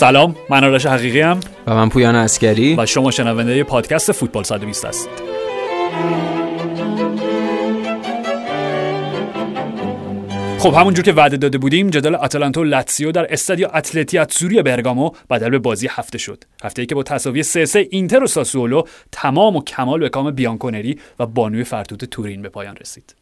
سلام من آرش حقیقی‌ام و من پویان اسکری و شما شنونده پادکست فوتبال 120 هستید خب همونجور که وعده داده بودیم جدال آتالانتا و لاتسیو در استادیو اتلتی آتزوری برگامو بدل به بازی هفته شد. هفته ای که با تساوی 3 3 اینتر و ساسولو تمام و کمال به کام بیانکونری و بانوی فرتوت تورین به پایان رسید.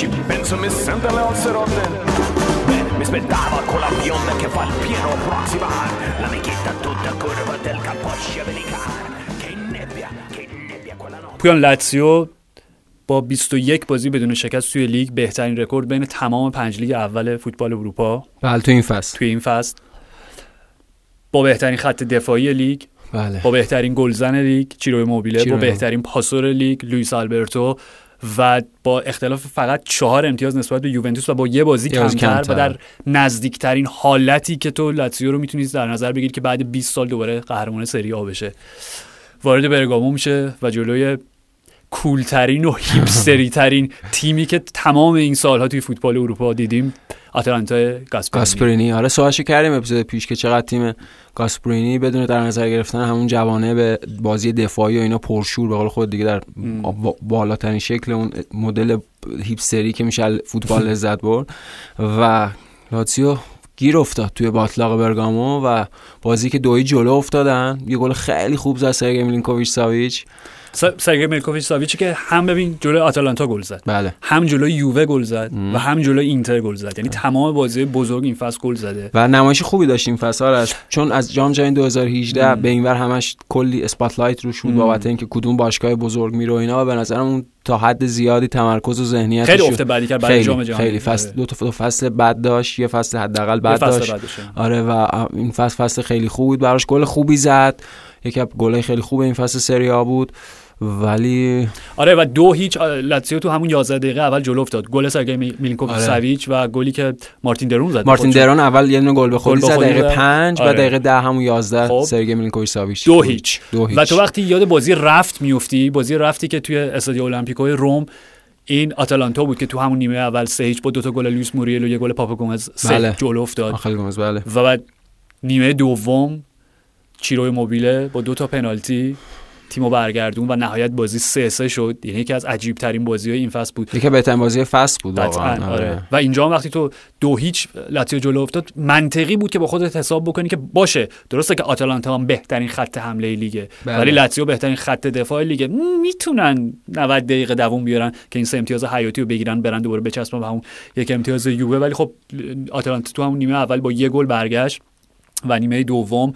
Ci penso mi sento le ossa rotte. Bene, mi aspettava con la bionda che fa il pieno proxima. La vecchietta tutta curva del caposcia velicar. Che nebbia, che nebbia quella notte. پویان لاتسیو با 21 بازی بدون شکست توی لیگ بهترین رکورد بین تمام پنج لیگ اول فوتبال اروپا بله تو این فصل توی این فصل با بهترین خط دفاعی لیگ بله با بهترین گلزن لیگ چیروی موبیله با. بهترین پاسور لیگ لوئیس آلبرتو و با اختلاف فقط چهار امتیاز نسبت به یوونتوس و با یه بازی بازی کمتر و کمتر. در نزدیکترین حالتی که تو لاتزیو رو می‌تونید در نظر بگیرید که بعد 20 سال دوباره قهرمان سری آ بشه وارد برگامو میشه و جلوی کولترین و هیپستری ترین تیمی که تمام این سالها توی فوتبال اروپا دیدیم آتلانتا گاسپرینی. گاسپرینی. آره سوالشو کردیم اپیزود پیش که چقدر تیم گاسپرینی بدون در نظر گرفتن همون جوانه به بازی دفاعی و اینا پرشور به قول خود دیگه در با- بالاترین شکل اون مدل هیپستری که میشه فوتبال لذت برد. و لاتسیو گیر افتاد توی باطلاق برگامو و بازی که دوی جلو افتادن. یه گل خیلی خوب زد سرگی میلینکوویچ ساویچ. سرگی میلکوویچ ساویچی که هم ببین جلوی آتالانتا گل زد. بله. هم جلوی یووه گل زد و هم جلوی اینتر گل زد. یعنی تمام بازی بزرگ این فصل گل زده. و نمایش خوبی داشتیم فصل آرش. چون از جام جهانی 2018 به اینور همش کلی spotlight روش بود بابت اینکه کدوم باشگاه بزرگ میره و اینا. و به نظرم اون تا حد زیادی تمرکز و ذهنیت خیلی افت بعدی کرد برای جام جهانی. خیلی. فصل دو تا فصل بد داشت یه فصل حداقل فصل داشت. آره و این فصل فصل خیلی خوب بود. براش گل خوبی زد. یکی از گلای خیلی خوب این فصل سری آ بود. ولی آره و دو هیچ لاتزیو تو همون 11 دقیقه اول جلو افتاد گل سرگی می- میلینکوویچ آره. ساویچ و گلی که مارتن درون زد مارتن. درون اول یه دونه گل به خودی زد دقیقه زد. 5 و آره. دقیقه 10 همون 11 خب. سرگی میلینکوویچ ساویچ دو هیچ. دو هیچ و تو وقتی یاد بازی رفت میفتی بازی رفتی که توی استادیو المپیکوی روم این آتالانتا بود که تو همون نیمه اول سه هیچ با دو تا گل لوئیس موریل و یه گل پاپا گومز سه بله. جلو افتاد گمز بله و بعد نیمه دوم چیروی موبیله با دو تا پنالتی تیمو برگردون و نهایت بازی سه سه شد. یعنی یکی از عجیب ترین بازی این فصل بود. یکی بهترین بازی فصل بود واقعا قطعا آره. و اینجا هم وقتی تو دو هیچ لاتزیو جلو افتاد منطقی بود که با خودت حساب بکنی که باشه درسته که آتالانتا هم بهترین خط حمله لیگه بله. ولی لاتزیو بهترین خط دفاع لیگه. می‌تونن 90 دقیقه دووم بیارن که این سه امتیاز حیاتی رو بگیرن برن دوباره بچسبن به همون یک امتیاز یووه. ولی خب آتالانتا تو همون نیمه اول با یه گل برگشت و نیمه دوم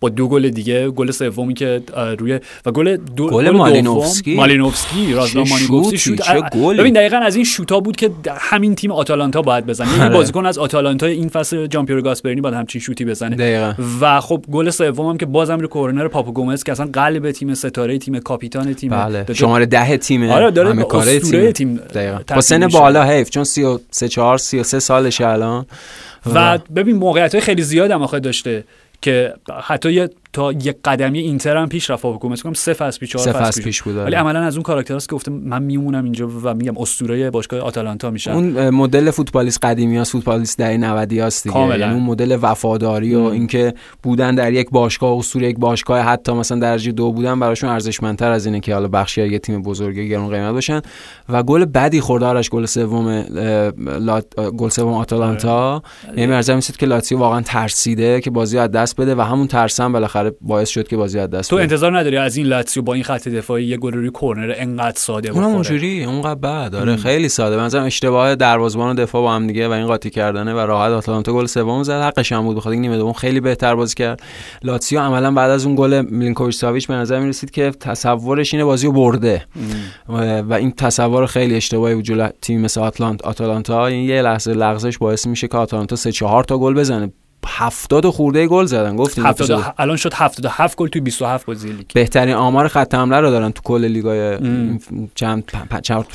با دو گل دیگه گل سومی که روی و گل دو گل مالینوفسکی. مالینوفسکی رازدان چه مالینوفسکی شوت گلی. ببین دقیقا از این شوتا بود که همین تیم آتالانتا باید بزنه. یه آره. بازیکن از آتالانتا این فصل جامپیرو گاسپرینی باید همچین شوتی بزنه. دقیقا. و خب گل سوم هم که بازم رو کورنر پاپو گومز که اصلا قلب تیم ستاره تیم کاپیتان تیم بله. شماره ده تیمه. آره داره همه کاره تیم دقیقا. با سن. بالا حیف چون 33 4 33 سالشه الان. و ببین موقعیت های خیلی زیاد هم آخه داشته. که حتی یه تا یه قدمی اینتر هم پیش رفت گومز کنم سه فصل پیش چهار فصل پیش. بود، آره. ولی عملا از اون کاراکتراست که گفتم من میمونم اینجا و میگم اسطوره باشگاه آتالانتا میشم اون مدل فوتبالیست قدیمی هست فوتبالیست در 90 هست دیگه. کاملا. یعنی اون مدل وفاداری و اینکه بودن در یک باشگاه اسطوره یک باشگاه حتی مثلا درجه دو بودن براشون ارزشمندتر از اینه که حالا بخشی از یه تیم بزرگ گرون قیمت باشن. و گل بدی خورده آرش گل سوم گل سوم آتالانتا. یعنی مرزم که لاتزیو واقعا ترسیده که بازی از دست بده و همون ترس هم بالاخره باعث شد که بازی از دست تو انتظار نداری از این لاتزیو با این خط دفاعی یه گل روی کورنر انقدر ساده اونم بخوره؟ اونجوری اونقدر بعد. آره خیلی ساده. نظرم اشتباه دروازه‌بان و دفاع با هم دیگه و این قاطی کردنه و راحت آتالانتا گل سوم زد. حقش هم بود. بخاطر اینکه نیمه دوم خیلی بهتر بازی کرد. لاتسیو عملا بعد از اون گل میلینکوویچ ساویچ به نظر می‌رسید که تصورش اینه بازی رو برده و این تصور خیلی اشتباهی بود. جلو تیم مثل آتلانت آتالانتا این یه لحظه لغزش باعث میشه که آتالانتا سه چهار تا گل بزنه. 70 خورده گل زدن گفتیم 70 الان شد 77 گل توی 27 بازی لیگ. بهترین آمار خط حمله رو دارن تو کل لیگای چند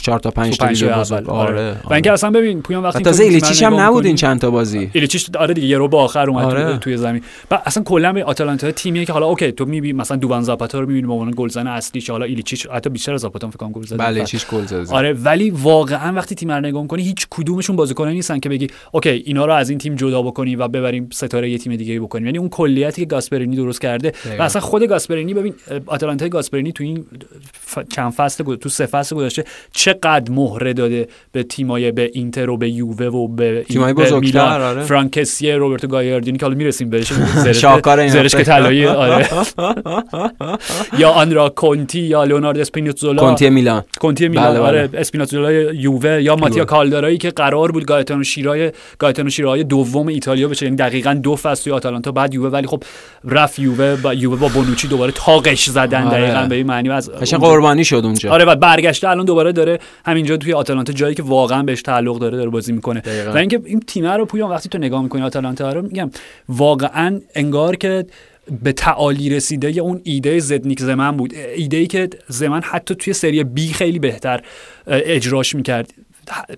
چهار تا 5 تا لیگ بزرگ آره و اینکه اصلا ببین پویان وقتی تازه ایلیچیش هم نبود این چند تا بازی. ایلیچیش آره دیگه یه رو با آخر اومد آره. توی زمین. و اصلا کلا به آتالانتا تیمیه که حالا okay تو می‌بینی مثلا دوان زاپاتا رو می‌بینی به عنوان گلزن اصلی حالا ایلیچیش حتی بیشتر از زاپاتا فکر کنم گل زده. بله چیش گل زده. آره ولی واقعا وقتی تیم رو نگاه کنی هیچ کدومشون بازیکنایی نیستن که بگی okay اینا رو از این تیم جدا بکنی و ببریم ستاره یه تیم دیگه بکنیم. یعنی اون کلیتی که گاسپرینی درست کرده و اصلا خود گاسپرینی ببین آتالانتا گاسپرینی تو این چند فصل تو سه فصل گذشته چقدر مهره داده به تیمای به اینتر و به یووه و به تیمای بزرگتر آره. فرانکسی روبرتو گایاردینی که حالا می‌رسیم بهش. زرش که طلایی آره. یا آنرا کنتی یا لئوناردو اسپینوزولا کنتی میلان. کنتی میلان بله آره. بله. اسپینوزولا یووه یا ماتیا کالدارایی که قرار بود گایتانو شیرای گایتانو شیرای دوم ایتالیا بشه یعنی دقیقاً دو فصل توی آتالانتا بعد یووه ولی خب رفت یووه با یووه با بونوچی دوباره تاقش زدن آره. دقیقاً به این معنی. از قربانی شد اونجا. آره و برگشته الان دوباره داره همینجا توی آتالانتا جایی که واقعا بهش تعلق داره داره بازی می‌کنه. و اینکه این تیم رو پویان وقتی تو نگاه می‌کنی آتالانتا رو میگم واقعا انگار که به تعالی رسیده اون ایده زدنیک زمن بود. ایده ای که زمن حتی توی سری بی خیلی بهتر اجراش می‌کرد.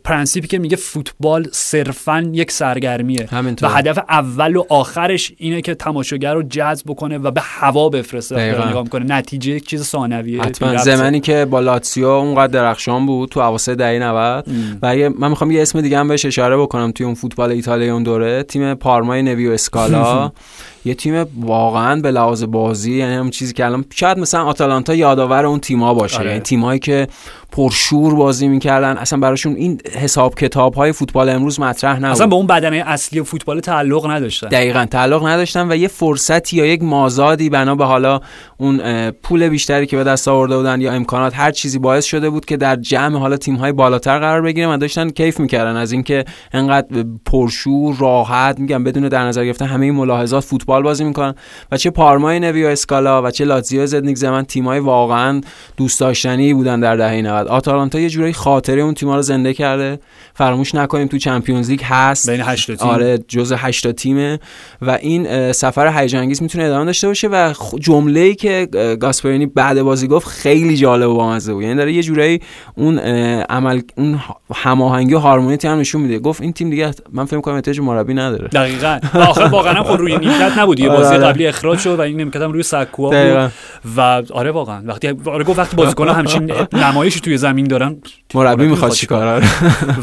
پرنسیپی که میگه فوتبال صرفا یک سرگرمیه. همینطور. و هدف اول و آخرش اینه که تماشاگر رو جذب بکنه و به هوا بفرسته. نگاه می‌کنه. نتیجه یک چیز ثانویه. حتما. زمانی که با لاتسیو اونقدر درخشان بود تو اواسط دهه 90 و من می‌خوام یه اسم دیگه هم بهش اشاره بکنم توی اون فوتبال ایتالیا اون دوره. تیم پارمای نویو اسکالا. یه تیم واقعا به لحاظ بازی یعنی هم چیزی که الان شاید مثلا آتالانتا یادآور اون تیما باشه. آره. یعنی تیمایی که پرشور بازی می‌کردن. اصلا براشون این حساب کتاب های فوتبال امروز مطرح نبود. اصلا به اون بدنه اصلی فوتبال تعلق نداشتن. دقیقا تعلق نداشتن و یه فرصتی یا یک مازادی بنا به حالا اون پول بیشتری که به دست آورده بودن یا امکانات هر چیزی باعث شده بود که در جمع حالا تیم های بالاتر قرار بگیرن و داشتن کیف می‌کردن. از اینکه انقدر پرشور راحت میگم بدون در نظر گرفتن همه این ملاحظات فوتبال بازی می‌کنن و چه پارمای نویو اسکالا و چه لاتزیو زدنیک زمن تیمای واقعا دوست داشتنی بودن در دهه 90 آتالانتا یه جورایی خاطره اون تیم‌ها رو زنده کرده. فراموش نکنیم تو چمپیونز لیگ هست. بین 8 تیم. آره جزء 8 تیمه. و این سفر هیجان انگیز می‌تونه ادامه داشته باشه و جمله‌ای که گاسپرینی بعد بازی گفت خیلی جالب و بامزه بود. یعنی داره یه جورایی اون عمل اون هماهنگی و هارمونی تیم نشون میده. گفت این تیم دیگه من فکر کنم احتیاج مربی نداره. دقیقاً. آخر واقعا خود روی نیمکت نبود. یه بازی آره. قبلی اخراج شد و این نیمکتم روی سکوها بود. و آره واقعا. وقتی آره گفت وقتی بازیکن همچین نمایشی توی زمین دارن. مربی می‌خواد چیکار؟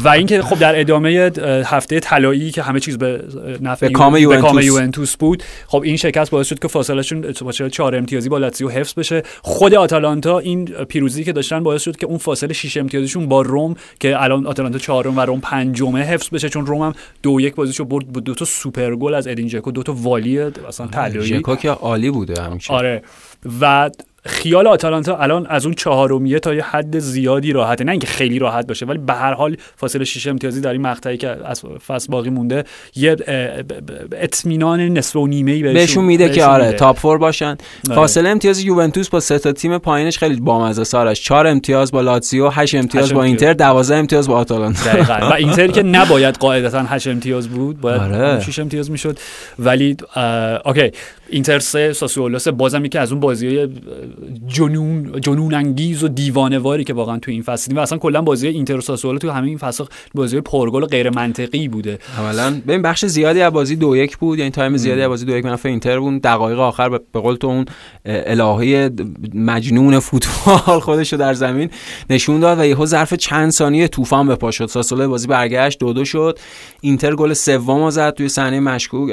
و اینکه خب در ادامه هفته طلایی که همه چیز به نفع کام یوونتوس. بود خب این شکست باعث شد که فاصله شون با 4 امتیازی با لاتزیو حفظ بشه. خود آتالانتا این پیروزی که داشتن باعث شد که اون فاصله 6 امتیازیشون با روم که الان آتالانتا چهارم و روم پنجمه حفظ بشه چون روم هم دو یک بازیشو برد. با دو تا سوپر گل از ادین جکو دو تا volley اصلا طلایی. جکو که عالی بوده همیشه آره. و خیال آتالانتا الان از اون چهارمیه تا یه حد زیادی راحته. نه اینکه خیلی راحت باشه ولی به هر حال فاصله 6 امتیازی در این مقطعی که از فصل باقی مونده یه اطمینان نصف و نیمه ای بهشون میده که آره top four باشن. آره. فاصله امتیاز یوونتوس با سه تا تیم پایینش خیلی بامزه سارش 4 امتیاز با لاتزیو 8 امتیاز با اینتر 12 امتیاز با آتالانتا. و اینتر که نباید قاعدتا 8 امتیاز بود باید آره. 6 امتیاز می‌شد. ولی okay. اینتر سه ساسولو سه بازم یکی از اون بازی جنون جنون انگیز و دیوانواری که واقعا تو این فصل و اصلا کلا بازی اینتر ساسولو تو همین فصل بازی پرگل و غیر منطقی بوده. اولا ببین بخش زیادی از بازی دو یک بود یعنی تایم زیادی از بازی دو یک به نفع اینتر بود. دقایق آخر به قول تو اون الهه مجنون فوتبال خودش رو در زمین نشون داد و یهو ظرف چند ثانیه طوفان به پا شد. ساسولو بازی برگشت دو دو شد. اینتر گل سوم زد توی صحنه مشکوک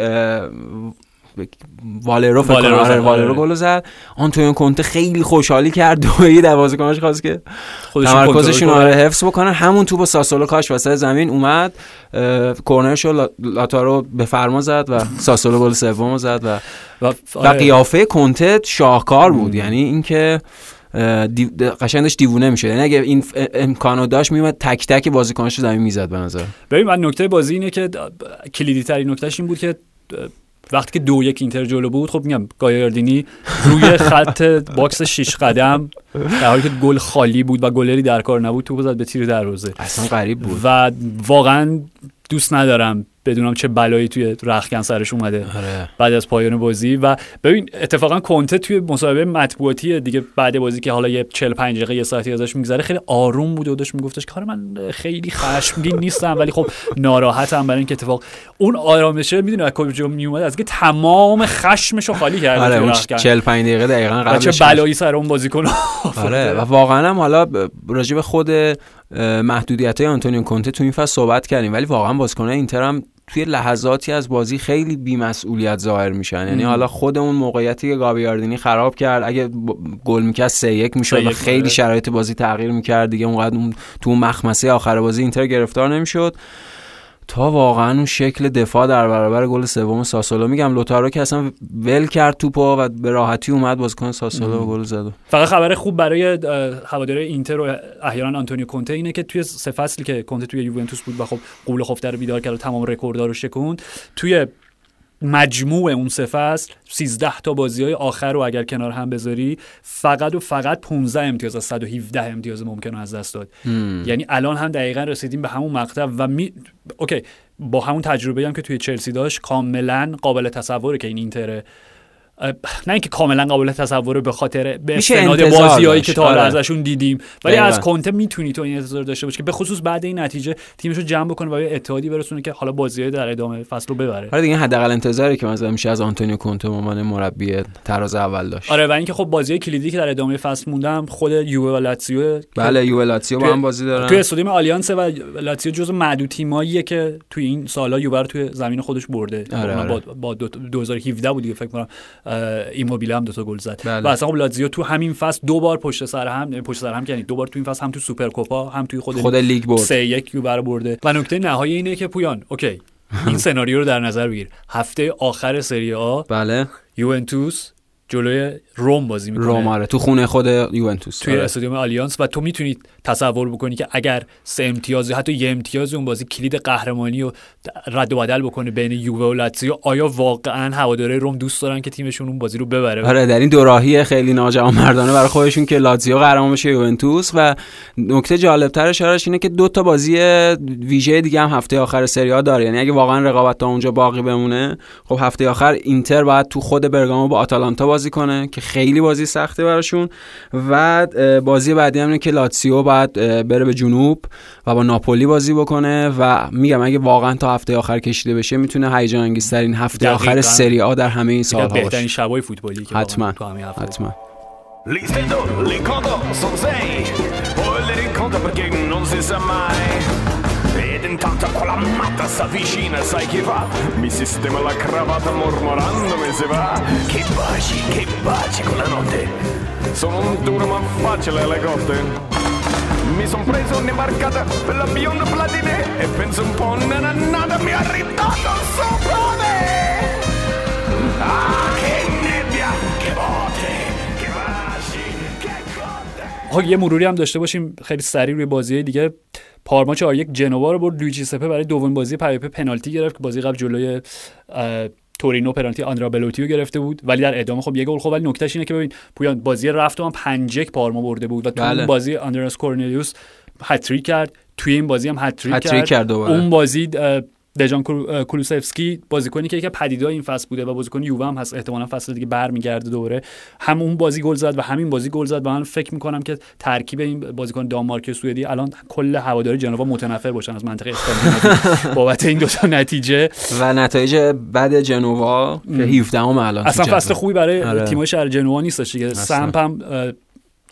والرو فکر کنم آره والرو گل زد. آنتونیو کونته خیلی خوشحالی کرد. دوی بازیکناش خواست که تمرکزشون آره حفظ بکنن همون توپ ساسولو کاش وسط زمین اومد. کورنرشو لاتارو بفرما زد و ساسولو گل سوم زد و و آره. قیافه کنته شاهکار بود. یعنی اینکه قشنگ داشت دیوونه میشه یعنی اگه این امکانو داشت میومد تک تک بازیکناش زمین می‌زد به نظر. ببین من نکته بازی اینه که کلیدی ترین نکتهش این بود که وقتی که دو یک اینتر جلو بود خب میگم گایاردینی روی خط box شیش قدم در حالی که گل خالی بود و گلری در کار نبود تو زد به تیر دروازه. اصلا غریب بود. و واقعا دوست ندارم بدونم چه بلایی توی رختکن سرش اومده آره. بعد از پایان بازی و ببین اتفاقا کنته توی مصاحبه مطبوعاتی دیگه بعد بازی که حالا یه 45 دقیقه یه ساعتی ازش میگذره خیلی آروم بود و داشت میگفتش کار من خیلی خشمگین نیستم ولی خب ناراحتم برای اینکه اتفاق اون آرامشه می‌دونی از کجا میومد از که تمام خشمشو خالی کرد آره اون رختکن. 45 دقیقه دقیقا و چه قبلش بلایی سر اون بازیکن آره و واقعا هم حالا راجع به خود محدودیت های آنتونیو کونته تو این فصل صحبت کردیم ولی واقعا بازیکن اینتر هم توی لحظاتی از بازی خیلی بیمسئولیت ظاهر میشن یعنی. حالا خود اون موقعیتی که گابیاردینی خراب کرد اگه گل می‌کرد سه یک می‌شد و 3-1 خیلی. شرایط بازی تغییر می‌کرد دیگه اونقدر اون تو اون مخمصه آخر بازی اینتر گرفتار نمی‌شد تا واقعا اون شکل دفاع در برابر گل سوم ساسولو میگم لوتارو که اصلا ول کرد توپو و به راحتی اومد بازیکن ساسولو. گل زد فقط خبر خوب برای اه، هواداره اینتر و احیانا آنتونیو کونته اینه که توی سه فصلی که کونته توی یوونتوس بود و خب غول خفته رو بیدار کرد و تمام رکوردها رو شکوند توی مجموع اون سه فصل 13 تا بازی های آخر رو اگر کنار هم بذاری فقط و فقط 15 امتیاز از 117 امتیاز ممکن از دست داد مم. یعنی الان هم دقیقا رسیدیم به همون مقطع و می... اوکی با همون تجربه هم که توی چلسی داشت کاملا قابل تصوره که این اینتر اه، نه اینکه کاملا قابل تصوره به خاطر به استناد بازیایی. که تا حالا آره. ازشون دیدیم ولی. از کنته می‌تونی تو این انتظار داشته باشی که به خصوص بعد این نتیجه تیمش رو جمع بکنه و به اتحادی برسونه که حالا بازیای در ادامه فصل رو ببره آره دیگه حداقل انتظاری که مثلا میشه از آنتونیو کونته به عنوان مربی تراز اول داشت آره و اینکه خب بازی کلیدی که در ادامه فصل موندم خود یووه و لاتزیو بله یووه لاتزیو با هم بازی دارن توی استادیوم آلیانس و لاتزیو جزو معدود تیماییه که توی این سالا یووه رو توی زمین خودش برده آره، با, آره. با دو 2017 بود دیگه فکر کنم ایموبیله هم دو تا گل زد. بله. و اصلا خب لاتزیو تو همین فصل دو بار پشت سر هم پشت سر هم یعنی دو بار تو این فصل هم تو سوپرکوپا هم توی خود, خود لیگ برد. سه یک برده و نکته نهایی اینه که پویان okay. این سناریو رو در نظر بگیر. هفته آخر سری آ. بله. یوونتوس جلوی روم بازی می‌کنه. روم آره تو خونه خود یوونتوس توی آره. استادیوم آلیانس و تو می‌تونی تصور بکنی که اگر سه امتیاز یا حتی یه امتیاز اون بازی کلید قهرمانی رو رد و بدل بکنه بین یووه و لاتزیو آیا واقعا هواداره روم دوست دارن که تیمشون اون بازی رو ببره؟ آره در این دوراهی خیلی ناجوانمردانه برای خودشون که لاتزیو قهرمان بشه یوونتوس. و نکته جالبترش آرش اینه که دو تا بازی ویژه دیگه هم هفته آخر سری آ داره. یعنی اگه واقعا رقابت تا اونجا باقی بمونه خب هفته آخر اینتر باید تو خود برگامو با آتالانتا بازی کنه که خیلی بازی سخته براشون و بازی بعدی هم اینه که لاتسیو باید بره به جنوب و با ناپولی بازی بکنه و میگم اگه واقعا تا هفته آخر کشیده بشه می‌تونه هیجان انگیزترین هفته دقیقاً. آخر سری آ در همه این سالها بهترین باشه شبای فوتبالی که حتما حتما Li svedo, li conto, son sei. Poi riconto perché non si sa mai. Matta s'avvicina, sai chi va? Mi sistema la cravatta mormorando mi si va. Che baci, che baci con la notte. Sono un duro ma facile alle cotte. Mi son preso un'imbarcata per la bionda platine e penso un po' nannata mi ha ridato sopra آقا یه مروری هم داشته باشیم خیلی سریع روی بازی دیگه. پارما 4 یک جنوا رو برد لویجی سپه برای دومین بازی پیاپی پنالتی گرفت که بازی قبل جلوی تورینو پنالتی آندرا بلوتیو گرفته بود. ولی در ادامه خب یه گل خب ولی نکتهش اینه که ببین پویان بازی رفت هم 5 یک پارما برده بود و تو بله. اون بازی آندرس کورنلیوس هتریک کرد. توی این بازی هم هتریک هتریک کرد, کرد. اون بازی دژان کولوسفسکی بازیکنی که یکی از پدیده‌های این فصل بوده و بازیکن یووه هم هست احتمالاً فصل دیگه برمیگرده دوره هم اون بازی گل زد و همین بازی گل زد و من فکر می‌کنم که ترکیب این بازیکن دانمارک سوئدی الان کل هواداری جنوا متنفر باشن از منطقه اسکاندیناوی بابت این دو تا نتیجه و نتایج بعد جنوا که 17 ام الان اصلا. فصل خوبی برای آره. تیمای شهر جنوا نیستش دیگه. سمپ هم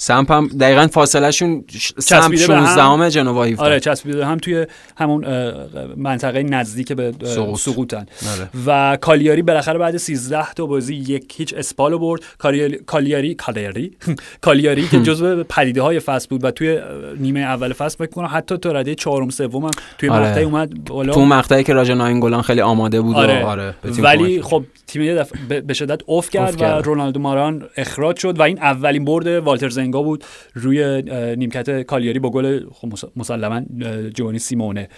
سمپ هم دقیقا فاصله شون سمپ چسبیده به هم. 16 ام جنوا 17 آره چسبیده هم توی همون منطقه نزدیک به سقوط. سقوطن آره. و کالیاری بالاخره بعد 13 تا بازی یک هیچ اسپالو برد کالیاری کالیاری کالیاری کالیاری که جزو پدیده های فصل بود و توی نیمه اول فصل فکر کنم حتی تا رده چهارم سوم هم توی آره. مقطعی اومد بالا تو مقطعی که راجا ناینگولان خیلی آماده بود آره, و آره تیم ولی خب تیم یه دفعه به- شدت اوف کرد و. رونالدو ماران اخراج شد و این اولین برد والتر زنگا بود روی نیمکت کالیاری با گل خب مس- مسلما جوانی سیمونه.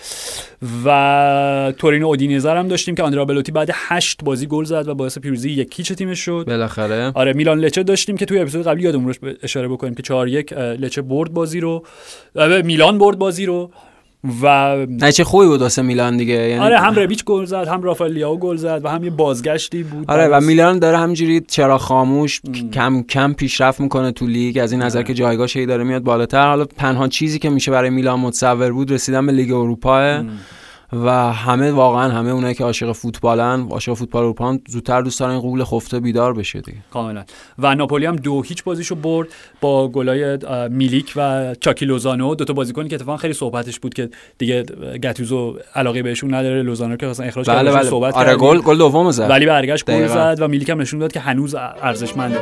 و تورینو اودینزه هم داشتیم که آندرا بلوتی بعد هشت بازی گل زد و باعث پیروزی یک هیچ تیمش شد. بالاخره. آره میلان لچه داشتیم که توی اپیزود قبلی یادمون رو اشاره بکنیم که 4 1 لچه برد بازی رو میلان برد بازی رو. و نه چه خوبی بود واسه میلان دیگه. یعنی آره هم ربیچ گل زد هم رافائل لیاو گل زد و هم یه بازگشتی بود. آره و میلان داره همینجوری چرا خاموش کم کم پیشرفت می‌کنه تو لیگ. از این نظر آره. که جایگاهش داره میاد بالاتر. حالا تنها چیزی که میشه برای میلان متصور بود رسیدن به لیگ اروپا و همه واقعا همه اونایی که عاشق فوتبالن عاشق فوتبال اروپا زودتر دوست دارن این قول خفته بیدار بشه دیگه. کاملا. و ناپولی هم دو هیچ بازیشو برد با گلای میلیک و چاکی لوزانو. دو تا بازیکنی که اتفاقا خیلی صحبتش بود که دیگه گتوزو علاقه بهشون نداره لوزانو که اصلا اخراج بله بله. صحبت آره. گل گل دوم زد. ولی برگشت گل. زد و میلیک هم نشون داد که هنوز ارزشمنده.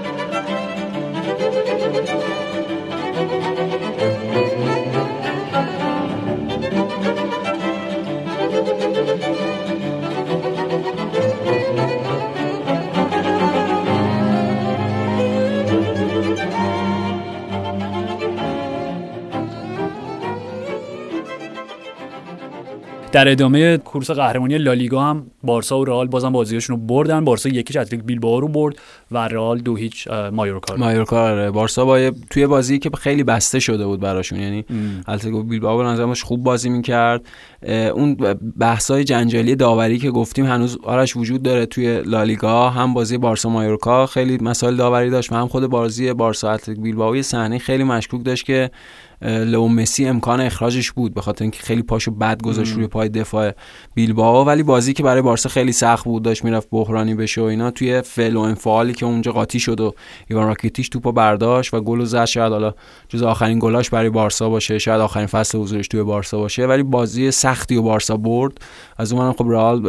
در ادامه کورس قهرمانی لالیگا هم بارسا و رئال بازم بازیاشون رو بردن. بارسا یکیش اتلتیک بیلبائو رو برد و رئال دو هیچ مایورکا. مایورکا آره. بارسا با توی بازی که خیلی بسته شده بود براشون. یعنی. اتلتیکو بیلبائو به نظرمش خوب بازی می‌کرد. اون بحثای جنجالی داوری که گفتیم هنوز آرش وجود داره توی لالیگا. هم بازی بارسا مایورکا خیلی مسائل داوری داشت و هم خود بازی بارسا اتلتیک بیلبائو صحنه خیلی مشکوک داشت که لئو مسی امکان اخراجش بود به خاطر اینکه خیلی پاشو بد گذاشت روی پای دفاع بیلبائو. ولی بازی که برای بارسا خیلی سخت بود داشت می‌رفت بحرانی بشه و اینا. توی فعل و انفعالی که اونجا قاطی شد و ایوان راکیتیش توپو برداشت و گل زد. شاید حالا جز آخرین گلاش برای بارسا باشه شاید آخرین فصل حضورش توی بارسا باشه. ولی بازی سختی و بارسا برد. از اونم خب رئال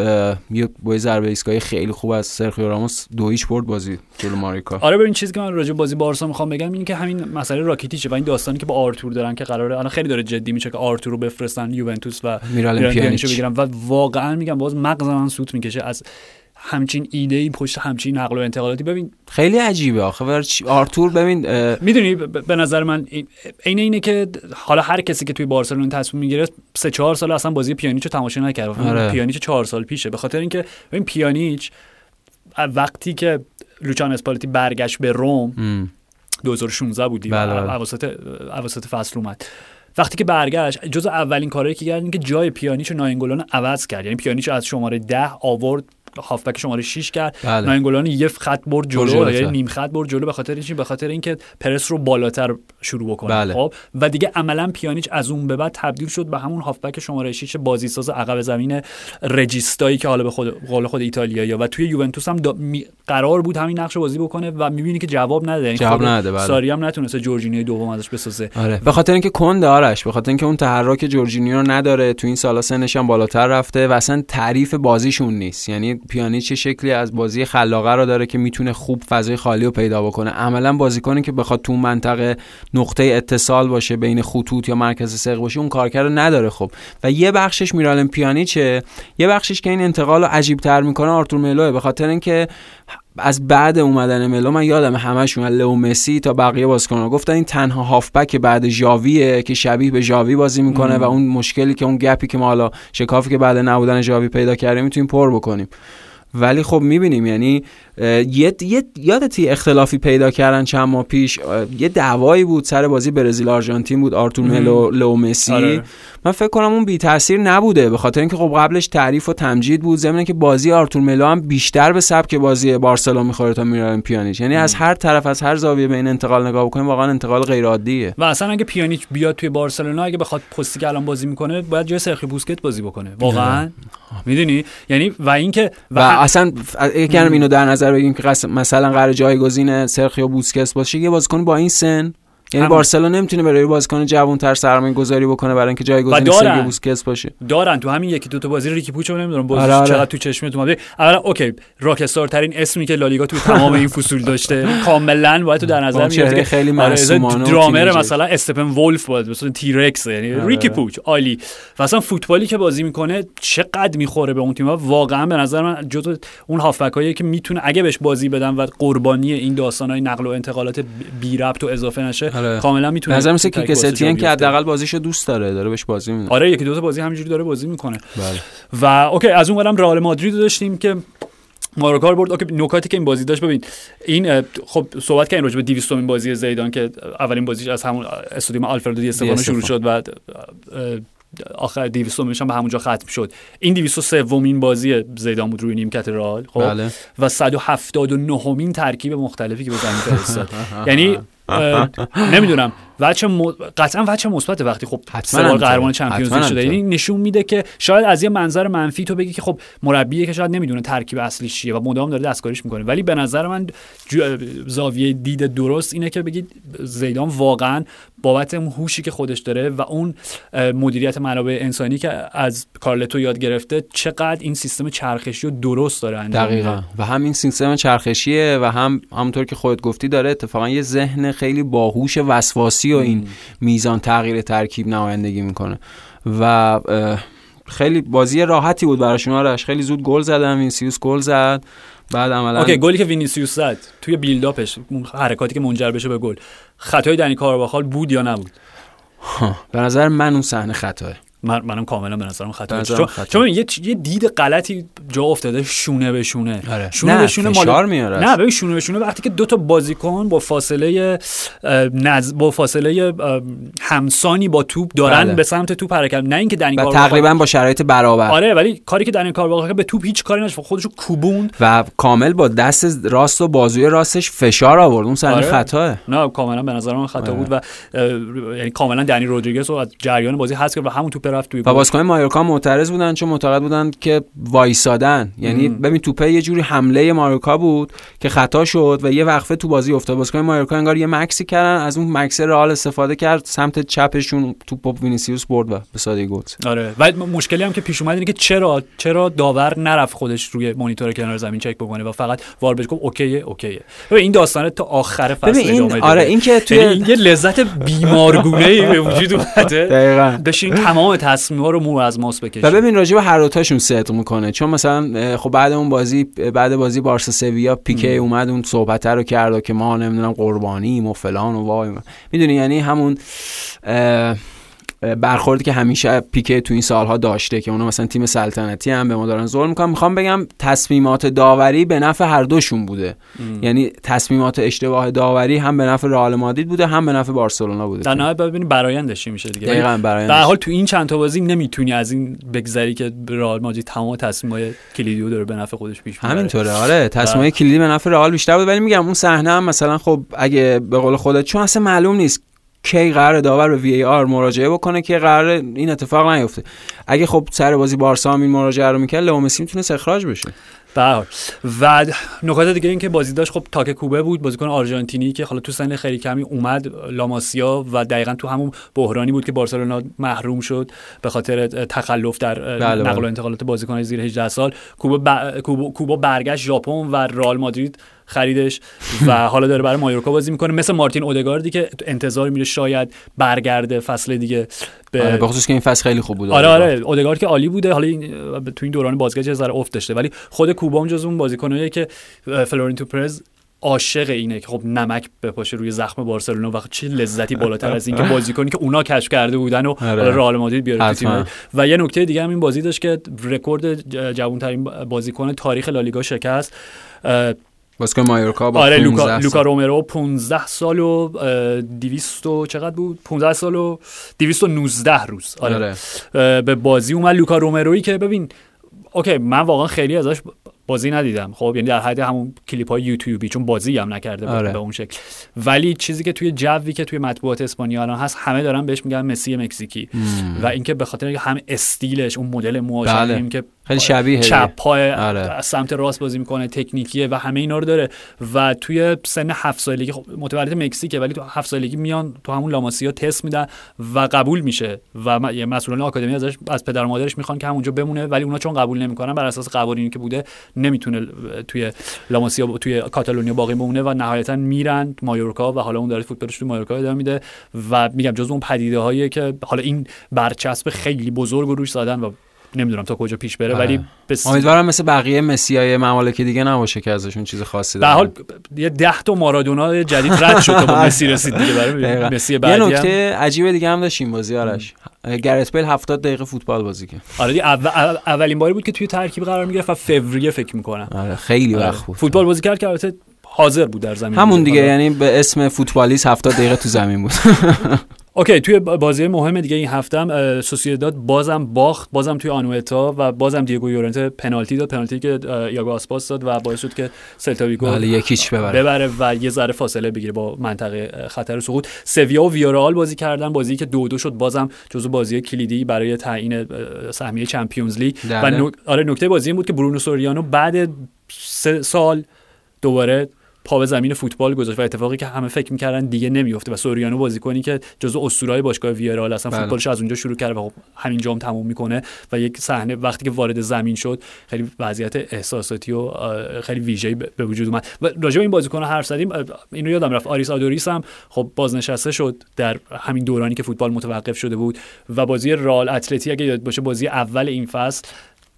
یه با ضربه ایستگاهی خیلی خوب از سرخیو راموس دو هیچ برد بازی جلو ماریکا. آره ببین چیزی که من راجع به بازی بارسا می‌خوام بگم اینه که همین مسئله راکیتیچه و این داستانی که با آرتور دارن که قراره الان خیلی داره جدی میشه که آرتور رو بفرستن یوونتوس و میرالم پیانیچ بگیرن. و واقعا میگم باز مغز من سوت می‌کشه از همچین ایده ای پشت همچین نقل و انتقالاتی. ببین خیلی عجیبه آخه. آرتور ببین می‌دونی به نظر من عین اینه که حالا هر کسی که توی بارسلون تصمیم می‌گیره سه چهار سال اصلا بازی پیانیچو تماشا نکرد آره. پیانیچ چهار سال پیشه. به خاطر اینکه ببین پیانیچ وقتی که لوچان اسپالتی برگشت به روم 2016 بودی بله بله. اواسط اواسط فصل اومد وقتی که برگشت جز اولین کارهایی که کرد که جای پیانیچ و ناینگولان عوض کرد یعنی پیانیچ از شماره ده آورد هافبک شماره 6 کرد. بله. ناینگولان یه خط برد جلو یعنی نیم خط برد جلو به خاطر اینکه به خاطر اینکه پرس رو بالاتر شروع بکنه. بله. خب؟ و دیگه عملا پیانیچ از اون به بعد تبدیل شد به همون هافبک شماره 6 بازیساز عقب زمین رجیستایی که حالا به خود قول خود ایتالیا و توی یوونتوس هم دا... می... قرار بود همین نقش بازی بکنه و می‌بینی که جواب نده یعنی جواب نده بله. ساری هم نتونسته جورجینیو دوم ازش بسازه. آره. به خاطر اینکه کند آرش به خاطر اینکه اون تحرک جورجینیو رو نداره تو این سالا سنش هم بالاتر رفته و اصلا تعریف بازیشون نیست. یعنی پیانیچ شکلی از بازی خلاقه رو داره که می‌تونه خوب فضای خالی رو پیدا بکنه؟ عملا بازیکنی که بخواد تو منطقه نقطه اتصال باشه بین خطوط یا مرکز سق باشه اون کارکر رو نداره خب. و یه بخشش میرالم پیانیچه یه بخشش که این انتقال رو عجیب تر می‌کنه آرتور ملوه به خاطر اینکه از بعد اومدن ملو من یادم همشون لئو مسی تا بقیه بازیکن‌ها گفتن این تنها هافبک بعد ژاویه که شبیه به ژاوی بازی می‌کنه و اون مشکلی که اون گپی که ما حالا شکافی که بعد نبودن ژاوی پیدا کردیم می‌تونیم پر بکنیم. ولی خب می‌بینیم یعنی یه یه یادتی اختلافی پیدا کردن چند ماه پیش یه دعوایی بود سر بازی برزیل آرژانتین بود آرتور ملو لو مسی. آره. من فکر کنم اون بی تاثیر نبوده به خاطر اینکه خب قبلش تعریف و تمجید بود ضمن که بازی آرتور ملو هم بیشتر به سبک بازی بارسلون می‌خوره تا میرالم پیانیچ. یعنی ام. از هر طرف از هر زاویه به این انتقال نگاه بکنیم واقعا انتقال غیر عادیه و اصلا اگه پیانیچ بیاد توی بارسلونا اگه بخواد پستی که الان بازی می‌کنه باید جای سرخی بوسکت بازی بکنه. واقعا. می‌دونی؟ یعنی و اینکه و, و اصلا یکم اینو در نظر بگیریم که مثلا قرار جایگزین سرخیو بوسکس باشه یه بازیکن با این سن یعنی بارسلونا نمی‌تونه برای بازیکن جوان‌تر سرمایه گذاری بکنه برای اینکه جایگزین سرخیو بوسکس باشه. دارن. تو همین یکی دو تا بازی ریکی پوچو نمی‌دونم. بازی آره آره. چقدر تو چشمت اومده اولا okay. rockstar ترین اسمی که لالیگا تو تمام این فصول داشته. کاملا باید تو در نظر می‌گیری که خیلی معصومانه درامر مثلا Steppenwolf بود مثلا T. Rex یعنی آره. ریکی پوچ عالی. و اصلا فوتبالی که بازی می‌کنه چقدر می‌خوره به اون تیم واقعا به نظر من جزو اون هافبکایی که می‌تونه اگه بهش بازی بدن و قربانی این داستانای نقل و انتقالات بی ربط و اضافه نشه کاملا می‌تونه نظر مثل کیکه ستین که حداقل بازیشو دوست داره داره بهش بازی میده. آره یکی دو تا بازی همینجوری داره بازی می‌کنه. بله. و okay از اون برم رئال مادرید داشتیم که مایورکا رو برد. okay نکاتی که این بازی داشت ببین این خب صحبت کردیم راجع به 200 بازی زیدان که اولین بازیش از همون استادیوم آلفردو دی استفانو شروع شد و آخر 200 هم به همونجا ختم شد. این 203 ومین بازی زیدان بود روی نیمکت رئال خب؟ بله. و 179 مین ترکیب مختلفی که به زمین فرستاد. یعنی نمی‌دونم وچه م... قطعا وچه مثبت وقتی خب حتما سه بار همینطوره. قهرمان چمپیونز لیگ شده. یعنی نشون میده که شاید از یه منظر منفی تو بگی که خب مربیه که شاید نمی‌دونه ترکیب اصلیش چیه و مدام داره دستکاریش می‌کنه ولی به نظر من جو- زاویه دید درست اینه که بگید زیدان واقعا بابت اون هوشی که خودش داره و اون مدیریت منابع انسانی که از کارلتو یاد گرفته چقدر این سیستم چرخشی رو درست داره انجام میده. دقیقا و هم این سیستم چرخشیه و هم همونطور که خودت گفتی داره اتفاقا یه ذهن خیلی باهوش وسواسی و این میزان تغییر ترکیب نمایندگی می‌کنه. و خیلی بازی راحتی بود براشون آرش. خیلی زود گل زدن وینسیوس گل زد. بعد عملا okay گلی که وینیسیوس زد توی build-up ش حرکاتی که منجر بشه به گل. خطای دنی کارواخال بود یا نبود؟ ها، به نظر من اون صحنه خطاه. من منم کاملا به نظرم خطا. نظرم چون یه یه دید غلطی جا افتاده شونه به شونه. آره. شونه نه، به شونه فشار میاره نه ببین شونه به شونه وقتی که دو تا بازیکن با فاصله نز... با فاصله همسانی با توپ دارن بله. به سمت توپ حرکت. نه اینکه دنی و کارواخال تقریبا با شرایط برابر. آره ولی کاری که دنی کارواخال به توپ هیچ کاری نشد. خودشو کوبوند. و کامل با دست راست و بازوی راستش فشار آورد. اون صحنه آره. خطاه. نه کاملا به نظر من خطا بود و یعنی کاملا دنی رودریگز رو از جریان بازی حذف کرد و همون توپ رفت توی و. بازیکن مایورکا معترض بودن چون معتقد بودن که وایسادن. یعنی ببین توپه یه جوری حمله مایورکا بود که خطا شد و یه وقفه تو بازی افتاد. بازیکن مایورکا انگار یه مکثی کردن از اون مکث رئال استفاده کرد سمت چپشون توپ با وینیسیوس برد و به سادگی گل. آره. و مشکلی هم که پیش اومد اینه که چرا چرا داور نرفت خودش روی مانیتور کنار زمین چک بکنه و فقط VAR بهش گفت okay ه okay ه. ببین این داستانه تا آخر فصل ببین این- ادامه. آره، این که توی- یعنی این یه لذت بیمارگونه ای به وجود اومده. دقیقاً. بشین تمام تصمیم‌ها رو مو از ماس بکشی و ببین راجع به هر دوتاشون صدق می‌کنه. چون مثلا خب بعد اون بازی بعد بازی بارسا سویا پیکه اومد اون صحبت رو کرد و که ما نمی‌دونم قربانیم و فلان و وای. می‌دونی یعنی همون برخوردی که همیشه پیکه تو این سالها داشته که اونا مثلا تیم سلطنتی هم به ما دارن ظلم می‌کنن. می‌خوام بگم تصمیمات داوری به نفع هر دوشون بوده. یعنی تصمیمات اشتباه داوری هم به نفع رئال مادرید بوده هم به نفع بارسلونا بوده. در نهایت ببینیم برایندش میشه دیگه. دقیقاً برای به هر حال تو این چند تا بازی نمی‌تونی از این بگذری که رئال مادرید تمام تصمیم‌های کلیدی رو داره به نفع خودش پیش می‌بره. همینطوره آره. تصمیم کلیدی به نفع رئال بیشتر بود. ولی میگم اون صحنه هم مثلا خب اگه به قول خودت چون اصلا معلوم نیست کی قرار داور به وی آر مراجعه بکنه که قرار این اتفاق نیفته اگه خب سر بازی بارسا هم این مراجعه رو می‌کرد لئو مسی می‌تونه اخراج بشه به. و نکات دیگه این که بازی داشت خب تاک کوبه بود بازیکن آرژانتینی که حالا تو سن خیلی کمی اومد لاماسیا و دقیقا تو همون بحرانی بود که بارسلونا محروم شد به خاطر تخلف در بله، نقل و بله. انتقالات بازیکن زیر 18 سال کوبا, ب... کوبا... کوبا برگشت ژاپن و رئال مادرید خریدش و حالا داره برای مایورکا بازی می‌کنه. مثل مارتین اودگاردی که انتظار میره شاید برگرده فصل دیگه به آره به خصوص که این فصل خیلی خوب بود. آره آره. اودگارد که عالی بوده. حالا این تو این دوران بازگشت یه ذره افت داشته. ولی خود کوبا هم جز اون بازیکناییه که فلورنتو پرز عاشق اینه که خب نمک بپاشه روی زخم بارسلونا و چه لذتی بالاتر از این که بازیکنی که اونا کشف کرده بودن و آره. حالا رئال مادرید بیاره تو. تیم و یه نکته دیگه هم این بازی داشت که رکورد جوانترین بازیکن تاریخ لالیگا شکست. بازیکن مایورکا با آره 15 لوکا, سال. لوکا رومرو 15 سال و اه، 200 و چقدر بود 15 سال و 219 روز آره, آره. به بازی اومد لوکا رومرویی که ببین okay من واقعا خیلی ازش بازی ندیدم خب یعنی در حد همون کلیپ های یوتیوبی چون بازی هم نکرده بود آره. به اون شکل ولی چیزی که توی جوی که توی مطبوعات اسپانیا الان هست همه دارن بهش میگن مسی مکزیکی و اینکه به خاطر هم استیلش اون مدل موهاش بله. که خیلی شبیه چپ پای آره. از سمت راست بازی می‌کنه تکنیکیه و همه اینا رو داره. و توی سن هفت سالگی خب متولد مکزیکه ولی تو هفت سالگی میان تو همون لاماسیا تست میدن و قبول میشه. و یه مسئولان آکادمی ازش از پدر و مادرش می‌خوان که همونجا بمونه ولی اونا چون قبول نمی‌کنن بر اساس قوانینی که بوده نمی‌تونه توی لاماسیا توی کاتالونیا باقی بمونه و نهایتا میرن مایورکا و حالا اون داره فوتبالش توی مایورکا ادامه میده. و میگم جز اون پدیده هایی که حالا این برچسب خیلی بزرگ رو روش زدن و نمی‌دونم تا کجا پیش بره آره. ولی بس... امیدوارم مثل بقیه مسیای ممالک دیگه نباشه که ازشون چیز خاصی به دارن. حال یه ده تا مارادونا جدید رد شد تا به مسی رسید دیگه. برای مسی یه بعدی هم. نکته عجیب دیگه هم داشتیم بازی آرش گرت بیل 70 دقیقه فوتبال بازی کرد آره دیگه اول- اول- اولین باری بود که توی ترکیب قرار می‌گرفت و فوریه فکر می‌کنم آره خیلی وقت بود فوتبال بازی کرد که البته حاضر بود در زمین همون دیگه یعنی به اسم فوتبالیست 70 دقیقه تو زمین بود okay توی بازی مهم دیگه این هفته سوسییداد بازم باخت بازم توی آنوتا و بازم دیگو یورنته پنالتی داد پنالتی که یاگو آسپاس داد و باعث شد که سلتا ویگو بله یک هیچ ببره. ببره و یه ذره فاصله بگیره با منطقه خطر سقوط. سویا و ویارال بازی کردن بازی که دو دو شد بازم جزو بازی کلیدی برای تعیین سهمیه Champions League. و نک... آره نکته بازی این بود که برونو سوریانو بعد سه سال دوباره پا به زمین فوتبال گذاشت و اتفاقی که همه فکر می‌کردن دیگه نمیفته و سوریانو بازیکنی که جزو اسطورهای باشگاه ویارال اصلا بله. فوتبالش از اونجا شروع کرده و خب همین جام تموم می‌کنه و یک صحنه وقتی که وارد زمین شد خیلی وضعیت احساساتی و خیلی ویژه‌ای به وجود اومد و راجع به این بازیکن حرف زدیم اینو یادم رفت آریس آدوریس هم خب بازنشسته شد در همین دورانی که فوتبال متوقف شده بود و بازی رال اتلتی اگه یاد باشه بازی اول این فصل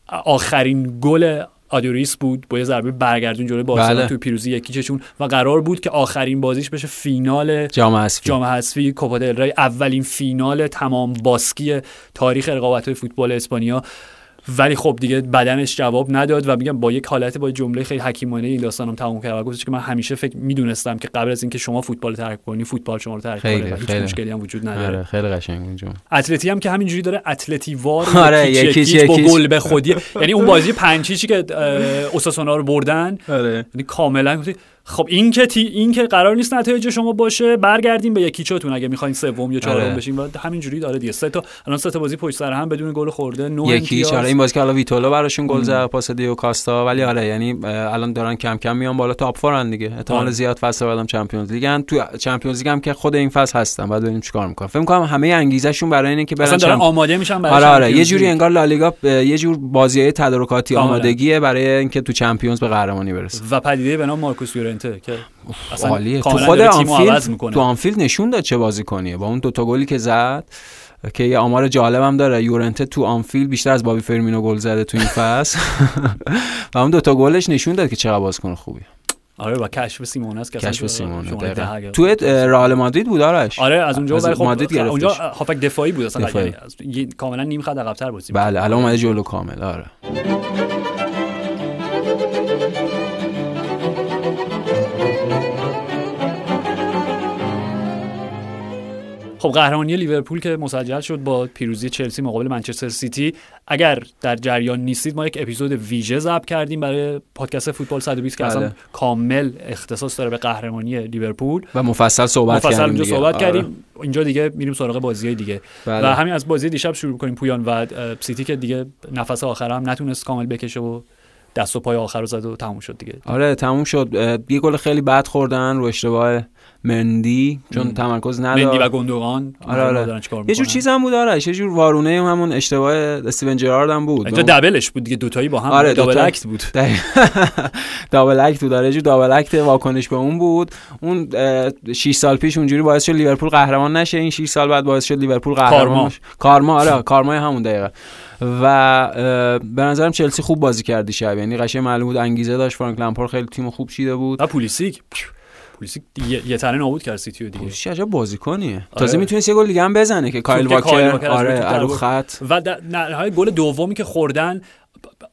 آخرین گل آدوریس بود با یه ضربه برگردون جلوی بارسلونا بله. توی پیروزی یکیچشون و قرار بود که آخرین بازیش بشه فینال جام حذفی. جام حذفی کوپا دل ری. اولین فینال تمام باسکی تاریخ رقابت های فوتبال اسپانیا. ولی خب دیگه بدنش جواب نداد و میگم با یک حالت با جمله خیلی حکیمانه این داستانم تموم کرد و گفتش که من همیشه فکر می‌دونستم که قبل از اینکه شما فوتبال ترک کنی فوتبال شما رو ترک خیلی، کنه هیچ. مشکلی هم وجود نداره آره خیلی قشنگ بود جام اتلتی هم که همینجوری داره اتلتی وار آره، یک هیچ با. گل به خودی یعنی اون بازی پنج هیچی که اوساسونا رو بردن آره یعنی کاملا خب این که تی این که قرار نیست نتایج شما باشه برگردیم به یک هیچتون. اگه می‌خواین سوم یا چهارم آره. بشین و همینجوری داره دیگه. سه تا الان سه تا بازی پشت سر هم بدون گل خورده نه یکی. آره این بازی که حالا ویتولو براشون گل زد پاس دیو کاستا. ولی آره یعنی الان دارن کم کم میان بالا top four ن دیگه. احتمال آره. زیاد فصل بعدم Champions League ن تو Champions League هم که خود این فصل هستن. بعد ببینیم چیکار می‌کنن. فکر می‌کنم همه انگیزشون برای اینه که برن اصلا دارن Champ- آماده میشن برای آره آره. یه جوری لیگ. انگار لالیگا یه جور بازی تدارکاتی کاملا. آمادگیه برای اینکه تو Champions به قهرمانی برسه. و پدیده به نام مارکوس یورنته که اصلا عالیه تو خود آنفیلد تو آنفیلد نشون داد چه بازیکنیه با اون دوتا گلی که زد که یه آمار جالبم داره یورنته تو آنفیلد بیشتر از بابی فرمینو گل زده تو این فصل و اون دوتا گلش نشون داد که چقدر بازیکن خوبیه آره و کشف سیمونه است که کشف. اگه- تو رئال مادرید بود آرش آره از اونجا از ولی خب مادرید گرفتش. اونجا هافبک دفاعی بود اصلا دفاعی. یعنی کاملا نیم خط عقب‌تر بازی بله. الان اومده جلو کامل آره خب قهرمانی لیورپول که مسجل شد با پیروزی چلسی مقابل منچستر سیتی اگر در جریان نیستید ما یک اپیزود ویژه ضبط کردیم برای پادکست فوتبال 120 که بله. اصلا کامل اختصاص داره به قهرمانی لیورپول و مفصل صحبت مفصل کردیم. صحبت آره. کردیم اینجا دیگه میریم سراغ بازی دیگه بله. و همین از بازی دیشب شروع کنیم پویان و سیتی که دیگه نفس آخر هم نتونست کامل بکشه و دست و پای آخر رو زد و تموم شد دیگه آره تموم شد یه گل خیلی بد خوردن رو اشتباه مندی چون ام. تمرکز مندی و نداشت گوندوغان آره آره. دارن چیکار یه جور می‌کنن. چیز هم بود آرش یه جور وارونه هم همون اشتباه استیون جرارد هم بود. اینجا double ش بود دیگه دوتایی با هم آره، double. act بود. double act بود آره. جور double act واکنش به اون بود. اون 6 سال پیش اونجوری باعث شد لیورپول قهرمان نشه. این 6 سال بعد باعث شد لیورپول قهرمان کارما. بشه. کارما آره. کارمای همون دقیقه. و به نظرم چلسی خوب بازی کرد دیشب. یعنی قشنگ معلوم بود انگیزه داشت. فرانک لمپارد خیلی تیم خوب چیده بود. و پولیسیک. پولیسیک یه, یه تنه نابود کرد سیتیو دیگه پولیسیچ عجب بازیکنیه آره. تازه می‌تونست یه گل دیگه هم بزنه که کایل واکر آره رو آورد. خط و در نهایت گل دومی که خوردن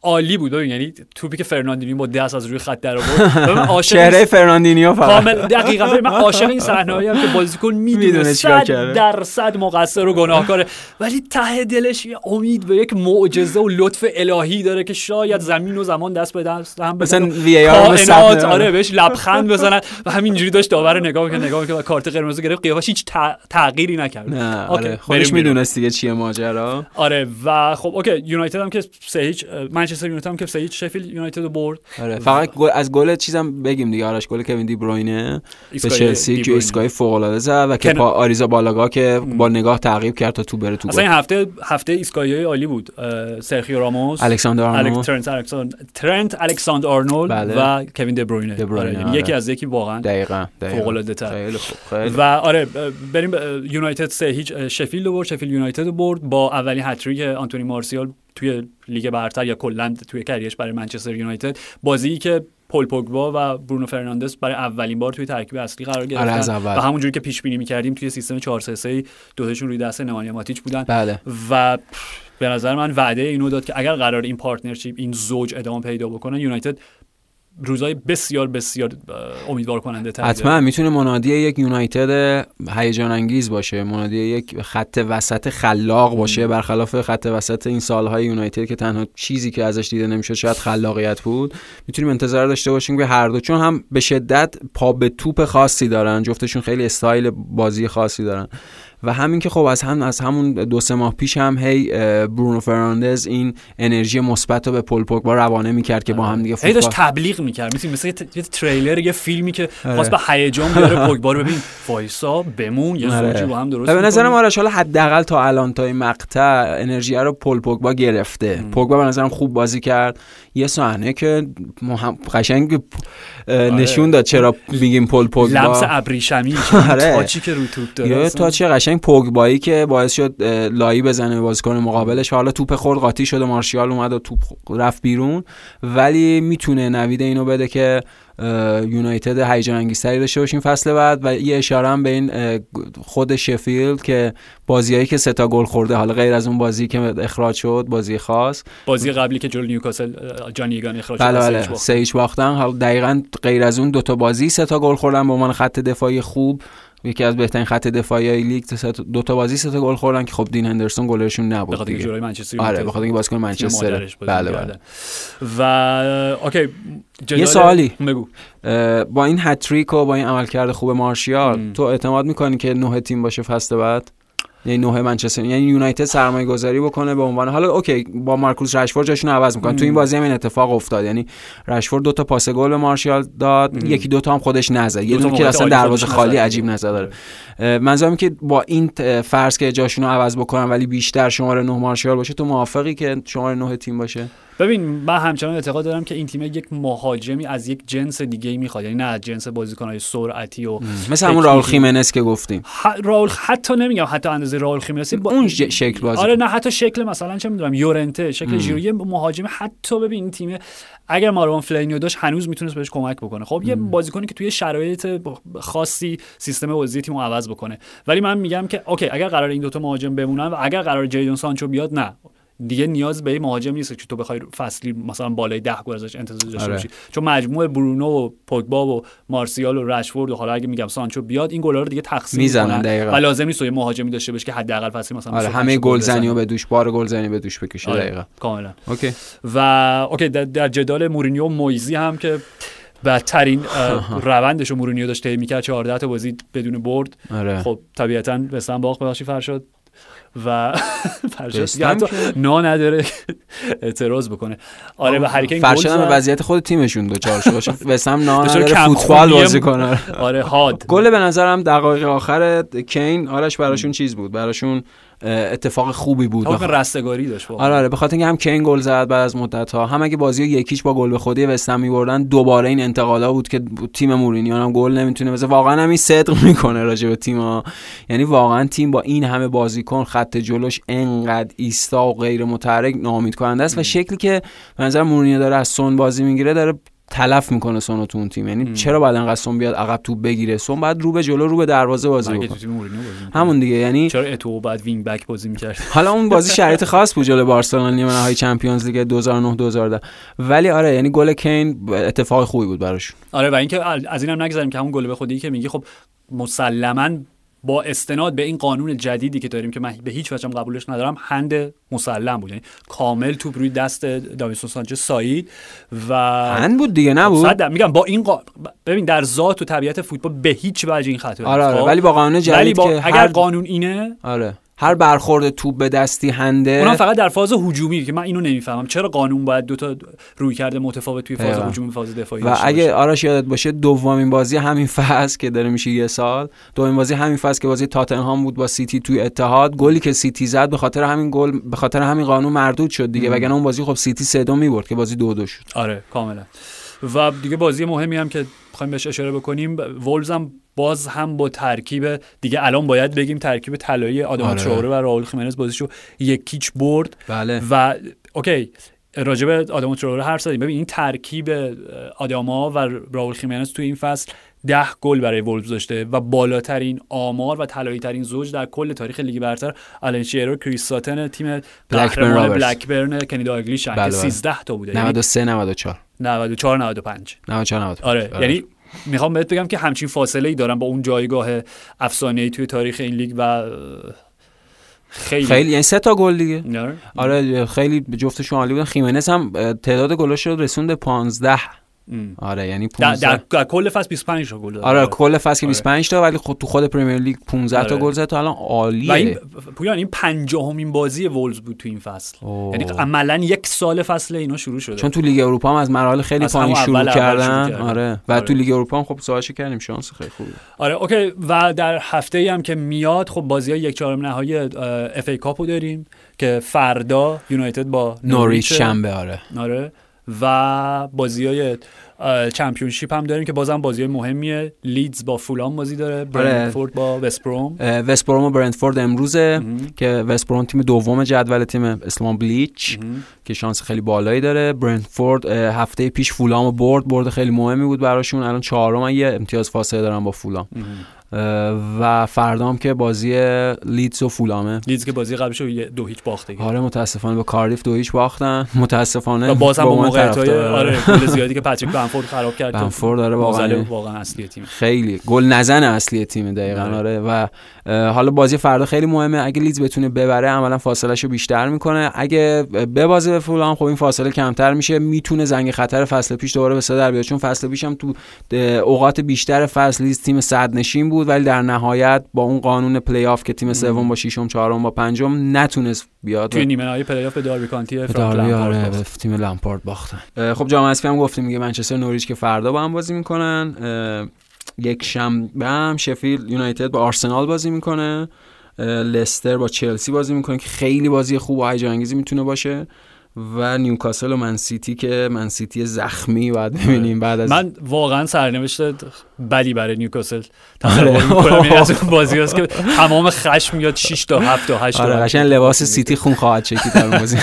عالی بود ببین یعنی توپی که فرناندینیو با دست از روی خط در آورد. چهره فرناندینیو فقط. کامل دقیقاً من عاشق این صحنه‌ای هم که بازیکن می‌دونه صد. درصد مقصر و گناهکاره. ولی ته دلش یه امید به یک معجزه و لطف الهی داره که شاید زمین و زمان دست به دست هم مثلا VAR آره بهش لبخند بزنن و همینجوری داشت داور رو نگاه می‌کرد نگاه و کارت قرمز گرفت. قیافش هیچ تغییری نکرد. نه آره خودش. می‌دونست دیگه چیه ماجرا. آره و خب okay یونایتد هم که سه هیچ منچستر یونایتد هم که سه شفیل یونایتد رو برد آره فقط گل از گل چیزم بگیم دیگه آرش گل کوین دی بروینه به چلسی که. ایستگاه فوق العاده زد و کپا آریزابالاگا که با نگاه تعقیب کرد تا تو بره تو اصلا این هفته هفته ایستگاهی عالی بود سرخیو راموس الکساندر الک... آرنولد ترنت الکساندر ترنت الکساندر آرنولد بله. و کوین دی بروینه، آره. یعنی آره. یکی از یکی واقعا دقیقاً دقیقاً فوق‌العاده تر. و آره بریم یونایتد سه هیچ شفیلد برد شفیلد یونایتد برد با اولین هت‌تریک آنتونی مارسیال توی لیگ برتر یا کلا توی career ش برای منچستر یونایتد بازی که پل پوگبا و برونو فرناندز برای اولین بار توی ترکیب اصلی قرار گرفتن آره،. و همونجوری که پیش بینی می‌کردیم توی سیستم 4 3 3 دوتاشون روی دست نمانیا ماتیچ بودن بله و به نظر من وعده اینو داد که اگر قرار این partnership این زوج ادامه پیدا بکنه یونایتد روزای بسیار بسیار امیدوار کننده تر حتما می‌تونه منادی یک یونایتد هیجان انگیز باشه منادی یک خط وسط خلاق باشه. برخلاف خط وسط این سالهای یونایتد که تنها چیزی که ازش دیده نمی‌شد شاید خلاقیت بود. می‌تونیم انتظار داشته باشیم که هر دو چون هم به شدت پا به توپ خاصی دارن جفتشون خیلی استایل بازی خاصی دارن. و همین که خب از هم از همون دو سه ماه پیش هم هی برونو فرناندز این انرژی مثبت رو به پل پوگبا روانه می‌کرد که با هم دیگه هی داشت تبلیغ می‌کرد. مثل مثل یه تریلر یه فیلمی که خواست به هیجان بیاره پوگبا رو ببین. وایسا بمون یه سوچی با هم درست به نظرم آرش حالا حداقل تا الان تا این مقطع انرژی رو پل پوگبا گرفته. پوگبا به نظرم خوب بازی کرد. یه صحنه که مهم... قشنگ نشون داد چرا میگیم پل پوگبا. لمس ابریشمی تاچی که رو توپ داره یه تاچ قشنگ پوگبایی که باعث شد لایی بزنه به بازیکن مقابلش حالا توپ خورد قاطی شد و مارشیال اومد و توپ رفت بیرون. ولی می‌تونه نوید اینو بده که یونایتد هیجان انگیزتری داشته باشیم فصل بعد و یه اشاره هم به این خود شفیلد که بازیایی که سه تا گل خورده حالا غیر از اون بازی که اخراج شد بازی خاص. بازی قبلی که جلوی نیوکاسل جان ایگان اخراج بله بله سه هیچ باختن. حالا دقیقاً غیر از اون دو تا بازی سه تا گل خوردن به عنوان خط دفاعی خوب. یکی از بهترین خط دفاعی لیگ دو تا بازی سه تا گل خوردن که خب دین هندرسون گلرشون نبود بخاطر اینکه جلوی منچستر آره بخاطر اینکه بازیکن منچستر. بله بله. و okay یه سوالی. بگو. با این هت‌تریک و با این عملکرد خوب مارشیال تو اعتماد می‌کنی که نه تیم باشه فصل بعد؟ یعنی نه منچستر یعنی یونایتد سرمایه گذاری بکنه به عنوان حالا okay با مارکوس رشفورد جاشون عوض می‌کنن. تو این بازی هم این اتفاق افتاد. یعنی رشفورد دو تا پاس گل به مارشال داد ام. یکی دو تا هم خودش نزد. یه دونه که اصلا دروازه خالی عجیب نزد داره. منظورم که با این فرض که جاشون رو عوض بکنن ولی بیشتر شماره 9 مارشال باشه تو موافقی که شماره 9 تیم باشه؟ ببین من همچنان اعتقاد دارم که این تیم یک مهاجمی از یک جنس دیگه می‌خواد. یعنی نه از جنس بازیکنهای سرعتی و مثل همون راول خیمنس که گفتیم. ح... راول حتی نمیگم حتی اندازه راول خیمنس با اون ج... شکل بازی. آره نه حتی شکل مثلا چه می‌دونم یورنته شکل ژیرو مهاجم. حتی ببین این تیم اگر ماروان فلینیو داشت هنوز می‌تونست بهش کمک بکنه. خب یه بازیکنی که توی شرایط خاصی سیستم بازی تیمو عوض بکنه. ولی من میگم که okay اگر قرار این دوتا مهاجم بمونن و اگر قرار جیدون سانچو بیاد نه. دیگه نیاز به مهاجم نیست که تو بخوای فصلی مثلا بالای 10 گل ازش انتظار داشته باشی. چون مجموع برونو و پوگبا و مارسیال و رشفورد و حالا اگه میگم سانچو بیاد این گلا رو دیگه تقسیم می‌زنن و لازم نیست یه مهاجمی داشته باشه که حداقل فصلی مثلا آره همه گلزنی رو به دوش بار گلزنی به دوش بکشه آره. دقیقاً. کاملا. اوکی. و اوکی در, در جدال مورینیو مویزی هم که بدترین روندش رو مورینیو داشت طی می‌کرد 14 تا بازی بدون برد. آره. خب طبیعتا به باخت ببخشید فرشاد. و فرشاد حتی نا نداره اعتراض بکنه. آره به هریکین فرشاد هم وضعیت خود تیمشون دوچار شد. باشه. وسام نا نداره فوتبال بازی کنه. آره هاد گل به نظرم دقایق آخر کین آرش براشون چیز بود. براشون اتفاق خوبی بود. حکم رستگاری داشت آره آره به خاطر اینکه هم کین گل زد بعد از مدت ها. هم اگه بازی یکیش با گل به خودی وستهم میبردن دوباره این انتقالا بود که تیم مورینیو هم گل نمی‌تونه بزنه. واقعا هم این صدق می‌کنه راجع به تیم ها یعنی واقعا تیم با این همه بازیکن خط جلوش انقدر ایستا و غیر متحرک ناامید کننده است و شکلی که به نظر مورینیو داره از سون بازی می‌گیره داره تلف می‌کنه سونو تو اون تیم. یعنی. چرا باید انقدر سون بیاد عقب توپ بگیره؟ سون بعد رو به جلو رو به دروازه بازی بکنه. همون دیگه یعنی چرا اتوئو بعد wing back بازی می‌کرد؟ حالا اون بازی شرایط خاص بود جلو بارسلونا نیمه نهایی Champions League 2009 2010 ولی آره یعنی گل کین اتفاق خوبی بود براش آره و اینکه از اینم نگذاریم که همون گل به خودی که میگی خب مسلما با استناد به این قانون جدیدی که داریم که من به هیچ وجه قبولش ندارم هند مسلم بود. یعنی کامل توپ روی دست داوینسون سانچز سایید و هند بود دیگه نبود؟ صد میگم با این قا... ببین در ذات و طبیعت فوتبال به هیچ وجه این خطا آره, آره. ولی با قانون جدید با... که اگر هر... قانون اینه آره. هر برخورد توپ به دستی هنده. اونم فقط در فاز هجومی که من اینو نمی‌فهمم. چرا قانون باید دو تا رویکرد متفاوت توی فاز هجومی فاز دفاعی و اگه آرش یادت باشه دومین بازی همین فصل که داره میشه یه سال. دومین بازی همین فصل که بازی تاتنهام بود با سیتی توی اتحاد. گلی که سیتی زد به خاطر همین گل به خاطر همین قانون مردود شد دیگه. وگرنه اون بازی خب سیتی سه دو می‌برد که بازی دو دو شد. آره کاملا. و دیگه بازی مهمی هم که بخوایم بهش اشاره بکنیم ولز هم باز هم با ترکیب دیگه الان باید بگیم ترکیب طلایی آدم آره. تراوره و راول خیمنز بازیشو یکیچ برد بله. و اوکی راجب آدم تراوره حرف زدیم. ببین این ترکیب آدما و راول خیمنز تو این فصل ده گل برای ولز داشته و بالاترین آمار و طلایی ترین زوج در کل تاریخ لیگ برتر. آلن شیرو کریس ساتن تیم قهرمان بلکبرن کنی داگلیش که 13 تا بوده. 93 94 94 95 94 95 آره یعنی می‌خوام بهت بگم که همچین فاصله ای دارن با اون جایگاه افسانه ای توی تاریخ این لیگ و خیلی. خیلی یعنی سه تا گل دیگه. نه؟ آره خیلی جفتشون عالی بودن. خیمنز هم تعداد گلاش رو رسوند به 15 ام. آره یعنی در, 15 در, در کل فصل 25 تا گل داد آره کل فصل که آره. 25 تا ولی خود تو خود Premier League 15 تا آره. گل زد تا الان و این عالیه پویان این پنجاهمین بازی وولز بود تو این فصل اوه. یعنی عملا یک سال فصل اینا شروع شده چون تو لیگ اروپا هم از مراحل خیلی پایین شروع شروع کردن. آره و آره. تو لیگ اروپا هم خب سوالش کردیم شانس خیلی خوبه آره OK و در هفته ای هم که میاد خب بازی های یک چهارم نهایی FA Cup و داریم که فردا یونایتد با نوریچ نوریچ شنبه آره آره و بازی های Championship هم داریم که بازم بازی مهمیه. لیدز با فولام بازی داره برنفورد با وست بروم اه، وست بروم و برنتفورد امروزه که وست بروم تیم دوم جدول تیم اسلام بلیچ که شانس خیلی بالایی داره. برنتفورد اه، هفته پیش فولام و برد. برد خیلی مهمی بود براشون. الان چهارم یه امتیاز فاصله دارن با فولام. اه، و فردام که بازی لیدز و فولامه لیدز که بازی قبلش دو هیچ باخته. آره متاسفانه به کاردیف دو هیچ باختن متاسفانه و باز هم به با عنوان موقعیت های طرفدار. آره گل زیادی که پاتریک بنفورد خراب کرد بنفورد داره واقعا واقعا اصلی تیم خیلی گل نزن اصلی تیم دقیقا آره. آره و حالا بازی فردا خیلی مهمه. اگه لیدز بتونه ببره عملا فاصلهشو بیشتر می‌کنه. اگه ببازه به فولام خب این فاصله کمتر میشه. می‌تونه زنگ خطر فصل پیش دوباره به صدر بیاد. چون فصل پیش هم تو اوقات بیشتر فصل لیدز تیم صدرنشین بود ولی در نهایت با اون قانون پلی آف که تیم سوم با ششم چهارم با پنجم نتونست بیاد. توی نیمه نهایی پلی آف به داربی کانتی آره تیم لمپارد باختن. خب جام حذفی هم گفتیم میگه منچستر نوریچ که فردا با هم بازی می‌کنن. یک شنبه هم شفیل یونایتد با آرسنال بازی می‌کنه لستر با چلسی بازی می‌کنه که خیلی بازی خوب و هیجان انگیزی می‌تونه باشه. و نیوکاسل و من سیتی که من سیتی زخمی بعد ببینیم بعد از من واقعا سرنوشت بدی برای نیوکاسل. یعنی از اون بازی هست که تمام خشم میاد 6 تا 7 تا 8 تا. آره قشنگ لباس سیتی خون خواهد چکید در بازی.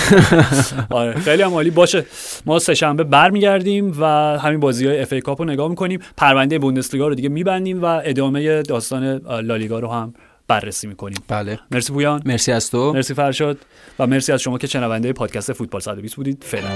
آره خیلی هم عالی. باشه ما سه شنبه برمیگردیم و همین بازی های اف ای کاپ رو نگاه می‌کنیم. پرونده بوندسلیگا رو دیگه میبندیم و ادامه داستان لالیگا رو هم بررسی می‌کنیم. بله. مرسی پویان. مرسی از تو. مرسی فرشاد. و مرسی از شما که شنونده پادکست فوتبال 120 بودید. فعلا.